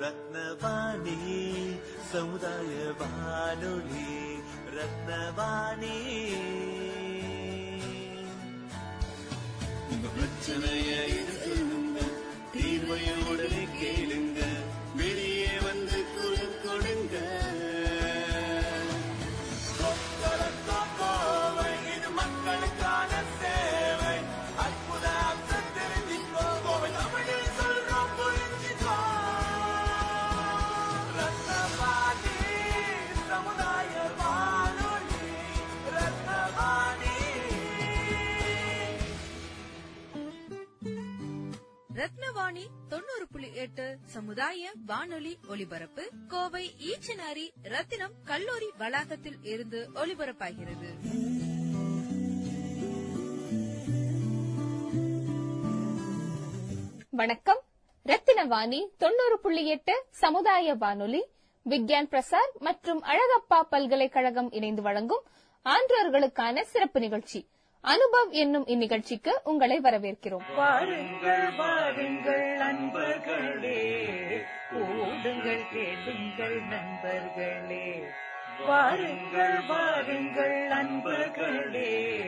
ரத்னவாணி சமுதாய வானொலி ரத்னவாணி. உங்க பிரச்சனையை எட்டு சமுதாய வானொலி ஒலிபரப்பு. கோவை ஈச்சனாரி ரத்தினம் கல்லூரி வளாகத்தில் இருந்து ஒலிபரப்பாகிறது. வணக்கம். ரத்தினவாணி தொண்ணூறு புள்ளி எட்டு சமுதாய வானொலி. விக்யான் பிரசார் மற்றும் அழகப்பா பல்கலைக்கழகம் இணைந்து வழங்கும் ஆன்றோர்களுக்கான சிறப்பு நிகழ்ச்சி. அனுபவ் என்னும் இந்நிகழ்ச்சிக்கு உங்களை வரவேற்கிறோம். வாருங்கள் வாருங்கள் நண்பர்களே கூடுங்கள் கேளுங்கள் நண்பர்களே. வாருங்கள் வாருங்கள் நண்பர்களே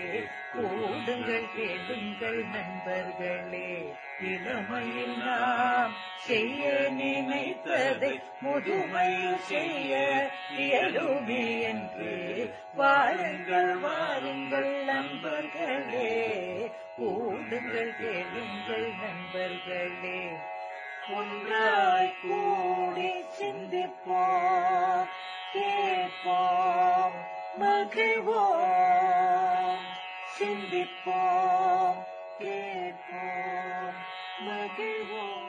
கூடுங்கள் கேளுங்கள் நண்பர்களே. இளமையில் நாம் செய்ய நினைத்ததை முதுமையில் செய்ய இயலுமே என்று வாருங்கள் வாருங்கள் நண்பர்களே. கூடுங்கள் கேளுங்கள் நண்பர்களே. ஒன்றாய் கூடி சிந்திப்போம் கேட்போம் மகிழ்வோம். சிந்திப்போம் கேட்போம் மகிழ்வோம்.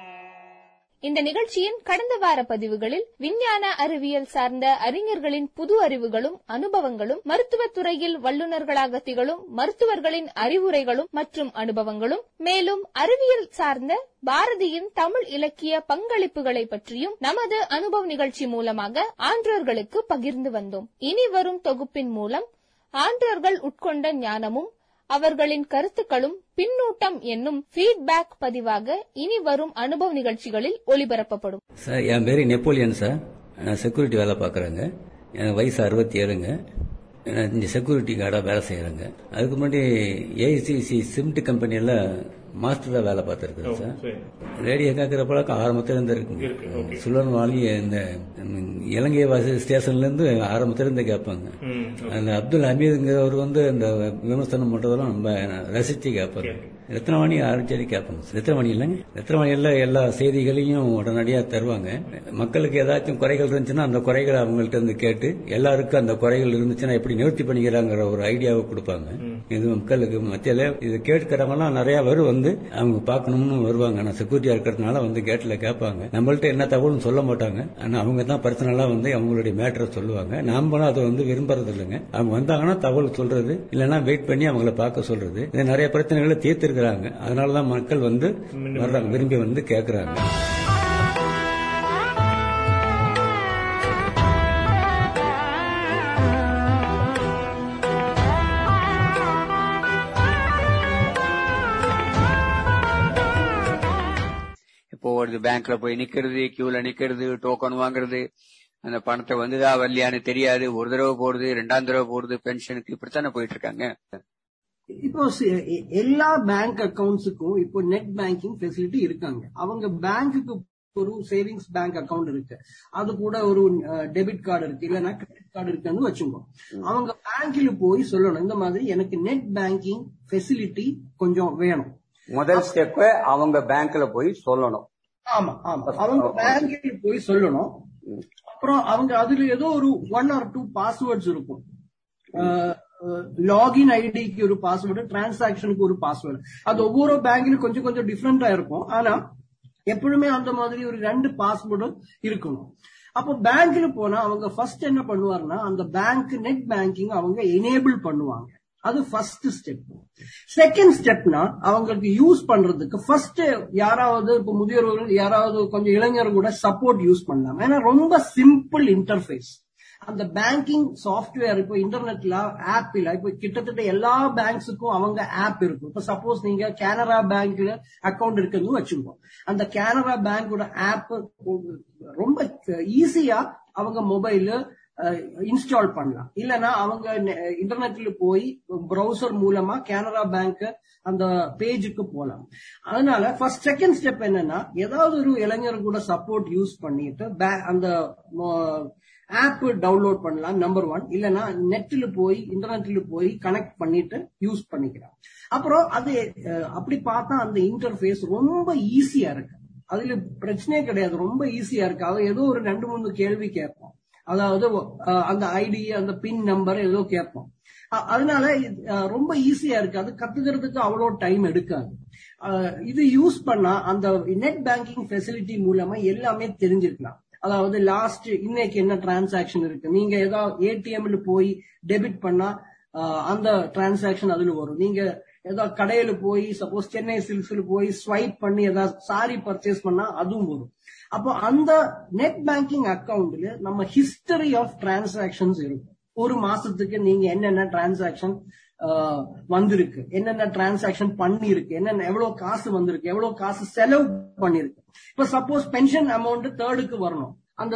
இந்த நிகழ்ச்சியின் கடந்த வார பதிவுகளில் விஞ்ஞான அறிவியல் சார்ந்த அறிஞர்களின் புது அறிவுகளும் அனுபவங்களும் மருத்துவத் துறையில் வல்லுநர்களாக திகழும் மருத்துவர்களின் அறிவுரைகளும் மற்றும் அனுபவங்களும் மேலும் அறிவியல் சார்ந்த பாரதியின் தமிழ் இலக்கிய பங்களிப்புகளை பற்றியும் நமது அனுபவ நிகழ்ச்சி மூலமாக ஆன்றோர்களுக்கு பகிர்ந்து வந்தோம். இனி வரும் தொகுப்பின் மூலம் ஆன்றோர்கள் உட்கொண்ட ஞானமும் அவர்களின் கருத்துக்களும் பின்னூட்டம் என்னும் ஃபீட்பேக் பதிவாக இனி வரும் அனுபவ நிகழ்ச்சிகளில் ஒளிபரப்பப்படும். சார் என் பேர் நெப்போலியன் சார். நான் செக்யூரிட்டி வேலை பார்க்குறேங்க. எனக்கு வயசு அறுபத்தி ஏழுங்க நான் இந்த செக்யூரிட்டி கார்டாக வேலை செய்கிறேங்க அதுக்கு முன்னாடி ஏஐசிசி சிமெண்ட் கம்பெனியில் மாஸ்டராக வேலை பார்த்துருக்கேன் சார். ரேடியோ கேட்குற பழக்கம் ஆரம்பத்துல இருந்து இருக்குங்க சுழன் வாலி இந்த இலங்கை வாசி ஸ்டேஷன்ல இருந்து ஆரம்பத்துல இருந்து கேட்பாங்க அந்த அப்துல் ஹமீதுங்கிறவர் வந்து இந்த விமர்சனம் பண்றதெல்லாம் ரொம்ப ரசிச்சு கேட்பாரு. ரத்னவாணி அடிச்சடி கேட்பாங்க ரத்னவாணி இல்லைங்க? ரத்னவாணியில் எல்லா செய்திகளையும் உடனடியாக தருவாங்க. மக்களுக்கு ஏதாச்சும் குறைகள் இருந்துச்சுன்னா அந்த குறைகளை அவங்கள்ட்ட இருந்து கேட்டு எல்லாருக்கும் அந்த குறைகள் இருந்துச்சுன்னா எப்படி நிவர்த்தி பண்ணிக்கிறாங்கிற ஒரு ஐடியாவை கொடுப்பாங்க. இது மக்களுக்கு மத்தியில இது கேட்கிறவங்கலாம் நிறைய பேர் வந்து அவங்க பார்க்கணும்னு வருவாங்க. நான் செக்யூரிட்டியா இருக்கிறதுனால வந்து கேட்ல கேட்பாங்க. நம்மள்ட்ட என்ன தகவலும் சொல்ல மாட்டாங்க. ஆனா அவங்க தான் பர்சனலா வந்து அவங்களுடைய மேட்டரை சொல்லுவாங்க. நாமளும் அதை வந்து விரும்புறது இல்லைங்க அவங்க வந்தாங்கன்னா தகவல் சொல்றது இல்லைன்னா வெயிட் பண்ணி அவங்கள பார்க்க சொல்றது. இது நிறைய பிரச்சனைகளை தீர்த்திருக்கிறாங்க அதனாலதான் மக்கள் வந்து வர்றாங்க. விரும்பி வந்து கேட்கறாங்க இப்போ ஒரு பேங்க்ல போய் நிக்கிறது கியூல நிக்கிறது டோக்கன் வாங்குறது. அந்த பணத்தை வந்துதா வரலையான்னு தெரியாது. ஒரு தடவை போறது ரெண்டாம் தடவை போறது பென்ஷனுக்கு இப்படித்தானே போயிட்டு இருக்காங்க. இப்போ எல்லா பேங்க் அக்கவுண்ட்ஸுக்கும் இப்போ நெட் பேங்கிங் ஃபெசிலிட்டி இருக்காங்க. அவங்க பேங்க்குக்கு ஒரு சேவிங்ஸ் பேங்க் அக்கவுண்ட் இருக்கு. அது கூட ஒரு டெபிட் கார்டு இருக்கு இல்லைன்னா கிரெடிட் கார்டு இருக்குன்னு வச்சுக்கோ. அவங்க பேங்க்ல போய் சொல்லணும் இந்த மாதிரி எனக்கு நெட் பேங்கிங் ஃபெசிலிட்டி கொஞ்சம் வேணும். முதல் ஸ்டெப் அவங்க பேங்க்ல போய் சொல்லணும். ஆமா ஆமா. அவங்க பேங்க்ல போய் சொல்லணும். அப்புறம் அவங்க அதுல ஏதோ ஒரு ஒன் ஆர் டூ பாஸ்வேர்ட்ஸ் இருக்கும். Uh, லாகின் ஐடிக்கு ஒரு பாஸ்வேர்டு டிரான்சாக்ஷனுக்கு ஒரு பாஸ்வேர்டு அது ஒவ்வொரு பேங்க்லயும் கொஞ்சம் கொஞ்சம் டிஃப்ரெண்டா இருக்கும். ஆனா எப்பொழுதுமே அந்த மாதிரி ஒரு ரெண்டு பாஸ்வேர்டும் இருக்கணும். அப்போ பேங்க்ல போனா அவங்க ஃபர்ஸ்ட் என்ன பண்ணுவாருன்னா அந்த பேங்க் நெட் பேங்கிங் அவங்க எனேபிள் பண்ணுவாங்க. அது ஃபர்ஸ்ட் ஸ்டெப் செகண்ட் ஸ்டெப்னா அவங்களுக்கு யூஸ் பண்றதுக்கு ஃபர்ஸ்ட் யாராவது இப்ப முதியோர்கள் யாராவது கொஞ்சம் இளைஞர் கூட சப்போர்ட் யூஸ் பண்ணலாம். ஏன்னா ரொம்ப சிம்பிள் இன்டர்ஃபேஸ் அந்த பேங்கிங் சாஃப்ட்வேர் இப்போ இன்டர்நெட்ல ஆப் இல்ல இப்போ கிட்டத்தட்ட எல்லா பேங்க்ஸுக்கும் அவங்க ஆப் இருக்கும். இப்போ சப்போஸ் நீங்க கேனரா பேங்க்ல அக்கவுண்ட் இருக்குன்னு வச்சுக்கோங்க. அந்த கேனரா பேங்கோட ஆப் ரொம்ப ஈஸியா அவங்க மொபைல் இன்ஸ்டால் பண்ணலாம். இல்லனா அவங்க இன்டர்நெட்ல போய் ப்ரௌசர் மூலமா கேனரா பேங்க் அந்த பேஜுக்கு போலாம். அதனால ஃபர்ஸ்ட் செகண்ட் ஸ்டெப் என்னன்னா ஏதாவது ஒரு இளைஞர் கூட சப்போர்ட் யூஸ் பண்ணிட்டு அந்த ஆப் டவுன்லோட் பண்ணலாம் நம்பர் ஒன் இல்லைன்னா நெட்டில் போய் இன்டர்நெட்டில் போய் கனெக்ட் பண்ணிட்டு யூஸ் பண்ணிக்கலாம். அப்புறம் அது அப்படி பார்த்தா அந்த இன்டர்ஃபேஸ் ரொம்ப ஈஸியா இருக்கு. அதுல பிரச்சனையே கிடையாது. ரொம்ப ஈஸியா இருக்கு. அவன் ஏதோ ஒரு ரெண்டு மூணு கேள்வி கேட்போம். அதாவது அந்த ஐடி அந்த பின் நம்பர் ஏதோ கேட்போம். அதனால இது, ரொம்ப ஈஸியா இருக்கு. அது கத்துக்கிறதுக்கு அவ்வளோ டைம் எடுக்காது. இது யூஸ் பண்ணா அந்த நெட் பேங்கிங் ஃபெசிலிட்டி மூலமா எல்லாமே தெரிஞ்சிருக்கலாம். அதாவது லாஸ்ட் இன்னைக்கு என்ன டிரான்சாக்ஷன் இருக்கு? நீங்க ஏதாவது ஏடிஎம்ல போய் டெபிட் பண்ணா அந்த டிரான்சாக்ஷன் அதுல வரும். நீங்க ஏதாவது கடையில போய் சப்போஸ் சென்னை சில்க்ஸ்ல போய் ஸ்வைப் பண்ணி ஏதாவது சாரி பர்ச்சேஸ் பண்ணா அதுவும் வரும். அப்போ அந்த நெட் பேங்கிங் அக்கவுண்ட்ல நம்ம ஹிஸ்டரி ஆஃப் டிரான்சாக்சன்ஸ் இருக்கும் ஒரு மாசத்துக்கு நீங்க என்னென்ன டிரான்சாக்சன் வந்திருக்கு என்னென்ன டிரான்சாக்சன் பண்ணிருக்கு என்னென்ன எவ்வளவு காசு வந்திருக்கு எவ்வளவு காசு செலவு பண்ணிருக்கு. இப்ப சப்போஸ் பென்ஷன் அமௌண்ட் தேர்டுக்கு வரணும். அந்த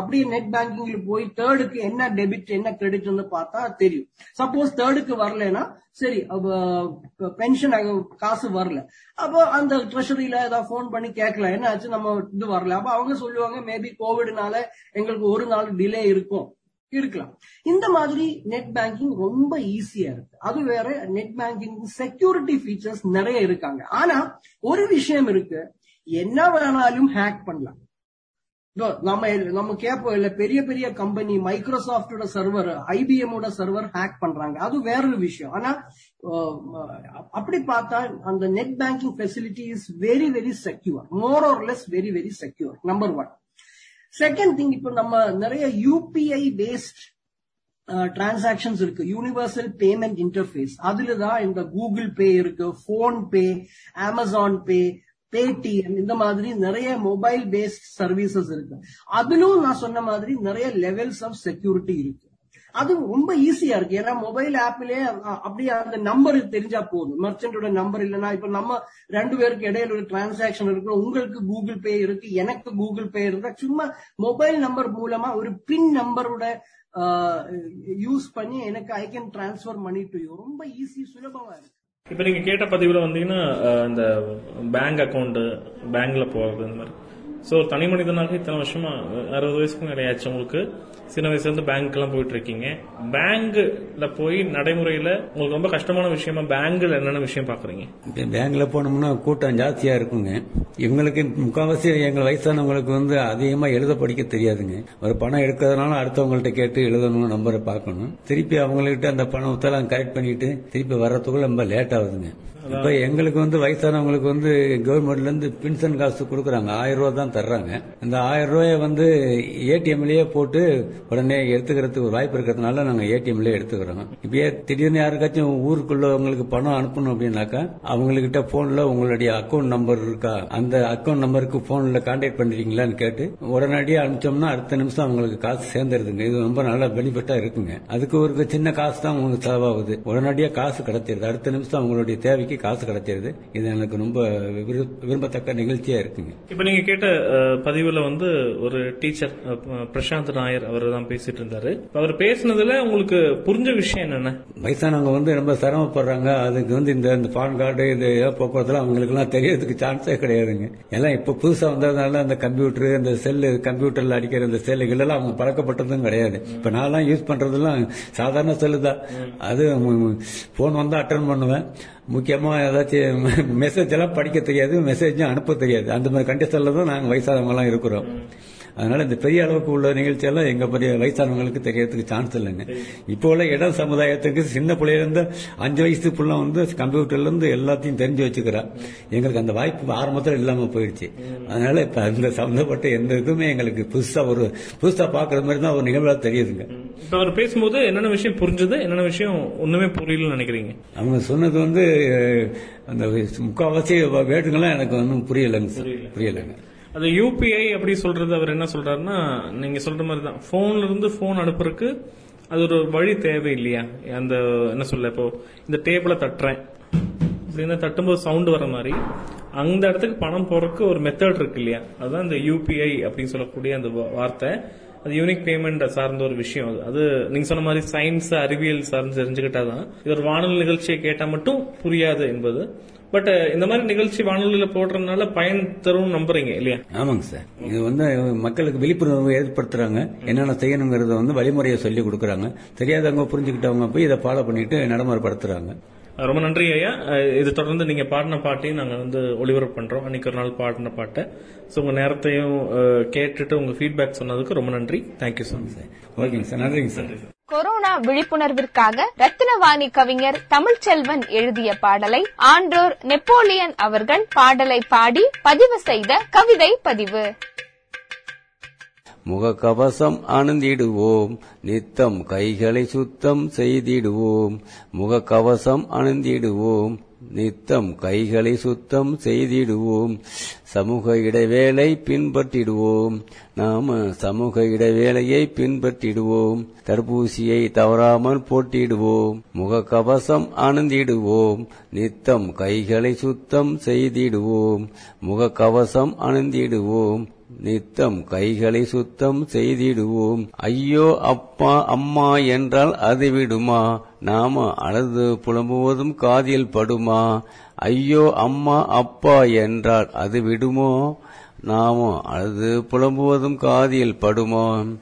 அப்படியே நெட் பேங்கிங்ல போய் தேர்டுக்கு என்ன டெபிட் என்ன கிரெடிட்னு பார்த்தா தெரியும். சப்போஸ் தேர்டுக்கு வரலனா சரி பென்ஷன் காசு வரல. அப்போ அந்த ட்ரெஷரியில ஏதாவது ஃபோன் பண்ணி கேட்கல என்ன ஆச்சு? நம்ம இது வரல. அப்ப அவங்க சொல்லுவாங்க மேபி கோவிட்னால எங்களுக்கு ஒரு நாள் டிலே இருக்கும். இருக்கலாம். இந்த மாதிரி நெட் பேங்கிங் ரொம்ப ஈஸியா இருக்கு. அது வேற நெட் பேங்கிங் செக்யூரிட்டி ஃபீச்சர்ஸ் நிறைய இருக்காங்க. ஆனா ஒரு விஷயம் இருக்கு. என்ன வேணாலும் ஹேக் பண்ணலாம். நம்ம நம்ம கேட்போம் இல்ல பெரிய பெரிய கம்பெனி மைக்ரோசாஃப்டோட சர்வர் ஐபிஎம் சர்வர் ஹேக் பண்றாங்க. அது வேற ஒரு விஷயம். ஆனா அப்படி பார்த்தா அந்த net banking facility is very very secure more or less very very secure number one second thing இப்போ நம்ம நிறைய யூபிஐ பேஸ்ட் டிரான்சாக்ஷன்ஸ் இருக்கு. யூனிவர்சல் பேமெண்ட் இன்டர்ஃபேஸ் அதுல தான் இந்த கூகுள் பே இருக்கு PhonePe Amazon Pay Paytm இந்த மாதிரி நிறைய மொபைல் பேஸ்ட் சர்வீசஸ் இருக்கு. அதிலும் நான் சொன்ன மாதிரி நிறைய லெவல்ஸ் ஆஃப் செக்யூரிட்டி இருக்கு. அது ரொம்ப ஈஸியா இருக்கு. ஏன்னா மொபைல் ஆப்லயே அப்படியே அந்த நம்பர் தெரிஞ்சா போதும். மர்ச்சன்டோட நம்பர் இல்லைன்னா இப்ப நம்ம ரெண்டு பேருக்கு இடையில ஒரு டிரான்சாக்ஷன் இருக்கு உங்களுக்கு கூகுள் பே இருக்கு எனக்கு கூகுள் பே இருந்தா சும்மா மொபைல் நம்பர் மூலமா ஒரு பின் நம்பரோட யூஸ் பண்ணி எனக்கு I can transfer money to you ரொம்ப ஈஸி சுலபமா இருக்கு. இப்ப நீங்க கேட்ட பதிவுல வந்தீங்கன்னா இந்த பேங்க் அக்கவுண்ட் பேங்க்ல போறது இந்த மாதிரி ஸோ தனி மனிதனாக இத்தனை வருஷமா அறுபது வயசுக்கு நிறைய உங்களுக்கு. சின்ன வயசுல இருந்து பேங்க்லாம் போயிட்டு இருக்கீங்க பேங்க்ல போய் நடைமுறையில உங்களுக்கு ரொம்ப கஷ்டமான விஷயமா பேங்க்ல என்னென்ன விஷயம் பாக்குறீங்க? பேங்க்ல போனோம்னா கூட்டம் ஜாஸ்தியா இருக்குங்க. இவங்களுக்கு முக்காவாசி எங்கள் வயசானவங்களுக்கு வந்து அதிகமா எழுத படிக்க தெரியாதுங்க. ஒரு பணம் எடுக்கிறதுனால அடுத்தவங்கள்ட்ட கேட்டு எழுதணும் நம்பரை பார்க்கணும். திருப்பி அவங்கள்ட்ட அந்த பணத்தெல்லாம் கரெக்ட் பண்ணிட்டு திருப்பி வர்றதுக்குள்ள ரொம்ப லேட் ஆகுதுங்க. இப்ப எங்களுக்கு வந்து வயசானவங்களுக்கு வந்து கவர்மெண்ட்ல இருந்து பென்ஷன் காசு கொடுக்கறாங்க. ஆயிரம் ரூபாய் தான் தர்றாங்க. அந்த ஆயிரம் ரூபாய வந்து ஏடிஎம்லயே போட்டு உடனே எடுத்துக்கிறதுக்கு ஒரு வாய்ப்பு இருக்கிறதுனால நாங்க ஏடிஎம்லயே எடுத்துக்கிறோம் இப்பயே திடீர்னு யாருக்காச்சும் ஊருக்குள்ளவங்களுக்கு பணம் அனுப்பணும் அப்படின்னாக்கா அவங்ககிட்ட போன்ல உங்களுடைய அக்கவுண்ட் நம்பர் இருக்கா அந்த அக்கவுண்ட் நம்பருக்கு போன்ல கான்டாக்ட் பண்ணிருக்கீங்களான்னு கேட்டு உடனடியாக அனுப்பிச்சோம்னா அடுத்த நிமிஷம் அவங்களுக்கு காசு சேர்ந்துருதுங்க. இது ரொம்ப நல்ல பெனிஃபிட்டா இருக்குங்க. அதுக்கு ஒரு சின்ன காசு தான் உங்களுக்கு செலவாகுது. உடனடியாக காசு கிடைச்சிருது அடுத்த நிமிஷம் அவங்களுடைய தேவைக்கு காசு கிடைச்சிருது இது எனக்கு ரொம்ப விரு- விரும்பத்தக்க நிகழ்ச்சியா இருக்குங்க. இப்போ நீங்க கேட்ட பதிவுல வந்து ஒரு டீச்சர் பிரசாந்த் நாயர் அவர் தான் பேசிட்டு இருந்தாரு. அவர் பேசுனதுல உங்களுக்கு புரிஞ்ச விஷயம் என்னென்ன? வயசானவங்க வந்து ரொம்ப சிரமப்படுறாங்க. அதுக்கு வந்து இந்த இந்த பான் கார்டு இது போக்குவரத்துலாம் அவங்களுக்கு எல்லாம் தெரியறதுக்கு சான்ஸே கிடையாதுங்க. எல்லாம் இப்ப புதுசா வந்ததுனால அந்த கம்ப்யூட்டர் அந்த செல்லு கம்ப்யூட்டர்ல அடிக்கிற அந்த செல்லுகள் எல்லாம் அவங்க பழக்கப்பட்டதும் கிடையாது. இப்ப நான்லாம் யூஸ் பண்றதெல்லாம் சாதாரண செல்லு தான். அது போன் வந்து அட்டன் பண்ணுவேன். முக்கியமா ஏதாச்சும் மெசேஜ் எல்லாம் படிக்க தெரியாது மெசேஜும் அனுப்ப தெரியாது. அந்த மாதிரி கண்டிஷன்ல தான் நாங்க வயசானவங்க எல்லாம் இருக்கிறோம். அதனால இந்த பெரிய அளவுக்கு உள்ள நிகழ்ச்சி எல்லாம் எங்க பெரிய வயசானவங்களுக்கு தெரியறதுக்கு சான்ஸ் இல்லைங்க. இப்போ உள்ள இடம் சமுதாயத்துக்கு சின்ன பிள்ளையில இருந்து அஞ்சு வயசு புள்ள வந்து கம்ப்யூட்டர்ல இருந்து எல்லாத்தையும் தெரிஞ்சு வச்சுக்கிறா. எங்களுக்கு அந்த வாய்ப்பு ஆரம்பத்தில் இல்லாம போயிடுச்சு. அதனால இப்ப அந்த சம்பந்தப்பட்ட எந்த இதுவுமே எங்களுக்கு புதுசா ஒரு புதுசா பாக்குற மாதிரி தான் ஒரு நிகழ்வா தெரியுதுங்க. இப்ப அவர் பேசும்போது என்னென்ன விஷயம் புரிஞ்சது என்னென்ன விஷயம் ஒண்ணுமே புரியலன்னு நினைக்கிறீங்க? அவங்க சொன்னது வந்து அந்த முக்கால்வாசி வேட்டுங்கெல்லாம் எனக்கு ஒன்றும் புரியலைங்க சார். புரியலைங்க. அது யூபிஐ அப்படி சொல்றது அவர் என்ன சொல்றாருன்னா நீங்க சொல்ற மாதிரி தான் போன்ல இருந்து போன் அனுப்புறதுக்கு அது ஒரு வழி தேவை இல்லையா அந்த என்ன சொல்ல இப்போ இந்த டேபிள தட்டுறேன். அப்படின்னா தட்டும்போது சவுண்ட் வர மாதிரி அந்த இடத்துக்கு பணம் போறதுக்கு ஒரு மெத்தட் இருக்கு இல்லையா? அதுதான் இந்த யூபிஐ அப்படின்னு சொல்லக்கூடிய அந்த வார்த்தை. அது யூனிக் பேமெண்ட் சார்ந்த ஒரு விஷயம் அது. அது நீங்க சொன்ன மாதிரி சயின்ஸ் அறிவியல் சார்ந்து தெரிஞ்சுக்கிட்டாதான். இது ஒரு வானொலி நிகழ்ச்சியை கேட்டா மட்டும் புரியாது என்பது. பட் uh, இந்த மாதிரி நிகழ்ச்சி வானொலியில போடுறதுனால பயன் தரும் நம்புறீங்க இல்லையா? ஆமாங்க சார். இது வந்து மக்களுக்கு விழிப்புணர்வு ஏற்படுத்துறாங்க. என்னென்ன செய்யணுங்கிறத வந்து வழிமுறையை சொல்லி கொடுக்குறாங்க. தெரியாதவங்க புரிஞ்சுக்கிட்டவங்க போய் இதை ஃபாலோ பண்ணிட்டு நடைமுறைப்படுத்துறாங்க. ரொம்ப நன்றி ஐயா. இது தொடர்ந்து நீங்க பாடின பாட்டையும் நாங்க வந்து ஒளிபரப்பு பண்றோம். அன்னைக்கு ஒரு நாள் பாடின பாட்டை. ஸோ உங்க நேரத்தையும் கேட்டுட்டு உங்க ஃபீட்பேக் சொன்னதுக்கு ரொம்ப நன்றி. தேங்க்யூ ஸோ மச் ஓகேங்க சார் நன்றிங்க சார் கொரோனா விழிப்புணர்விற்காக ரத்தினவாணி கவிஞர் தமிழ்ச்செல்வன் எழுதிய பாடலை ஆன்றோர் நெப்போலியன் அவர்கள் பாடலை பாடி பதிவு செய்த கவிதை பதிவு. முகக்கவசம் அணிந்திடுவோம். நித்தம் கைகளை சுத்தம் செய்திடுவோம். முகக்கவசம் அணிந்திடுவோம். நித்தம் கைகளை சுத்தம் செய்திடுவோம். சமூக இடைவேளை பின்பற்றிடுவோம். நாம சமூக இடைவேளையை பின்பற்றிடுவோம். தடுப்பூசியை தவறாமல் போட்டிடுவோம். முகக்கவசம் அணிந்திடுவோம். நித்தம் கைகளை சுத்தம் செய்திடுவோம். முகக்கவசம் அணிந்திடுவோம். நித்தம் கைகளை சுத்தம் செய்திடுவோம். ஐயோ அப்பா அம்மா என்றால் அது விடுமா நாம அழுது புலம்புவதும் காதில் படுமா? ஐயோ அம்மா அப்பா என்றால் அது விடுமோ நாம அழுது புலம்புவதும் காதில் படுமோ?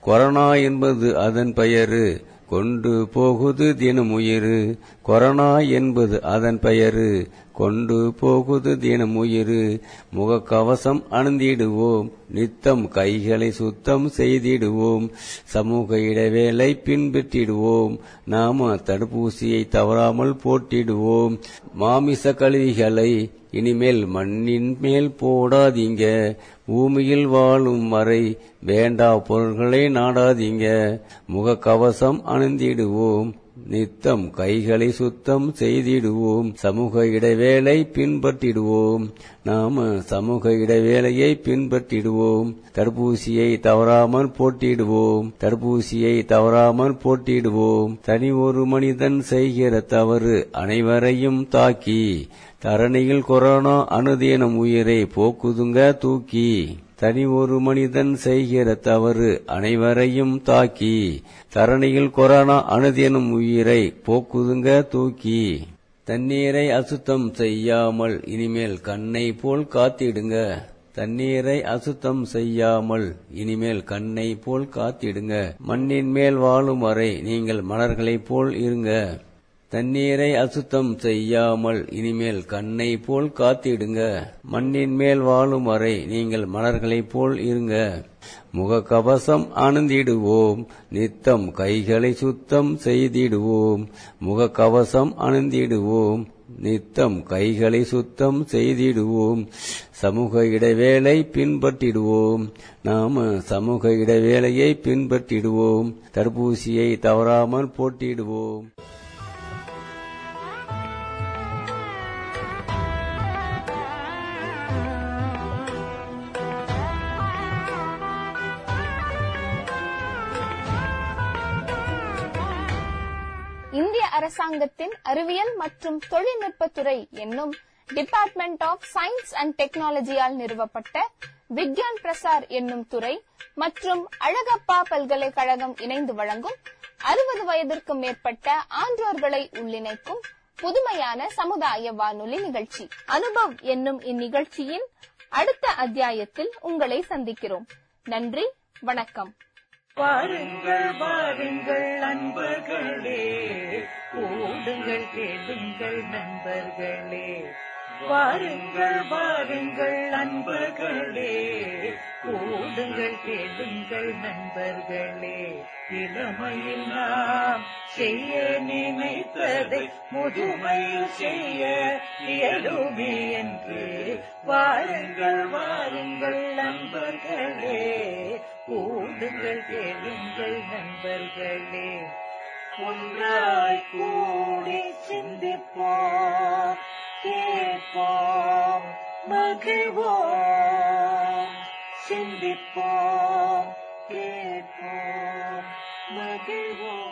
கொரோனா என்பது அதன் பெயரு. கொண்டு போகுது தினமுயிர். கொரோனா என்பது அதன் பெயரு. கொண்டு போகுது தினமுயிர். முகக்கவசம் அணிந்திடுவோம். நித்தம் கைகளை சுத்தம் செய்திடுவோம். சமூக இடைவேளை பின்பற்றிடுவோம். நாம தடுப்பூசியை தவறாமல் போட்டிடுவோம். மாமிச கழிவுகளை இனிமேல் மண்ணின் மேல் போடாதீங்க. பூமியில் வாழும் வரை வேண்டா பொருள்களை நாடாதீங்க. முகக்கவசம் அணிந்திடுவோம். நித்தம் கைகளை சுத்தம் செய்திடுவோம். சமூக இடைவேளை பின்பற்றிடுவோம். நாம சமூக இடைவேளையை பின்பற்றிடுவோம். தடுப்பூசியை தவறாமல் போட்டிடுவோம். தடுப்பூசியை தவறாமல் போட்டிடுவோம். தனி ஒரு மனிதன் செய்கிற தவறு அனைவரையும் தாக்கி தரணியில் கொரோனா அனுதீனம் உயிரை போக்குதுங்க தூக்கி. தனி ஒரு மனிதன் செய்கிற தவறு அனைவரையும் தாக்கி. தரணியில் கொரோனா அனுதினம் உயிரை போக்குதுங்க தூக்கி. தண்ணீரை அசுத்தம் செய்யாமல் இனிமேல் கண்ணை போல் காத்திடுங்க. தண்ணீரை அசுத்தம் செய்யாமல் இனிமேல் கண்ணை போல் காத்திடுங்க. மண்ணின் மேல் வாழும் வரை நீங்கள் மலர்களைப் போல் இருங்க. தண்ணீரை அசுத்தம் செய்யாமல் இனிமேல் கண்ணை போல் காத்திடுங்க. மண்ணின் மேல் வாழும் வரை நீங்கள் மலர்களைப் போல் இருங்க. முகக்கவசம் அணிந்திடுவோம். நித்தம் கைகளை சுத்தம் செய்திடுவோம். முகக்கவசம் அணிந்திடுவோம். நித்தம் கைகளை சுத்தம் செய்திடுவோம். சமூக இடைவேளை பின்பற்றிடுவோம். நாம சமூக இடைவேளையை பின்பற்றிடுவோம். தடுப்பூசியை தவறாமல் போட்டிடுவோம் அரசாங்கத்தின் அறிவியல் மற்றும் தொழில்நுட்பத்துறை என்னும் டிபார்ட்மெண்ட் ஆஃப் சயின்ஸ் அண்ட் டெக்னாலஜியால் நிறுவப்பட்ட விக்யான் பிரசார் என்னும் துறை மற்றும் அழகப்பா பல்கலைக்கழகம் இணைந்து வழங்கும் அறுபது வயதிற்கும் மேற்பட்ட ஆன்றோர்களை உள்ளிணைக்கும் புதுமையான சமுதாய வானொலி நிகழ்ச்சி. அனுபவ் என்னும் இந்நிகழ்ச்சியின் அடுத்த அத்தியாயத்தில் உங்களை சந்திக்கிறோம். நன்றி வணக்கம். வாருங்கள் வாருங்கள் நண்பர்களே. கூடுங்கள் கேளுங்கள் நண்பர்களே. வாருங்கள் வாருங்கள் அன்பர்களே. கூடுங்கள் கேளுங்கள் நண்பர்களே. இளமையில் நாம் செய்ய நினைத்ததை முதுமையில் செய்ய இயலுமே என்று. வாருங்கள் வாருங்கள் நண்பர்களே. கூடுங்கள் கேளுங்கள் நண்பர்களே. ஒன்றாய் கூடி சிந்திப்போம். கேட்போம் மகிழ்வோம் சிந்திப்போம் கேட்போம் மகிழ்வோம்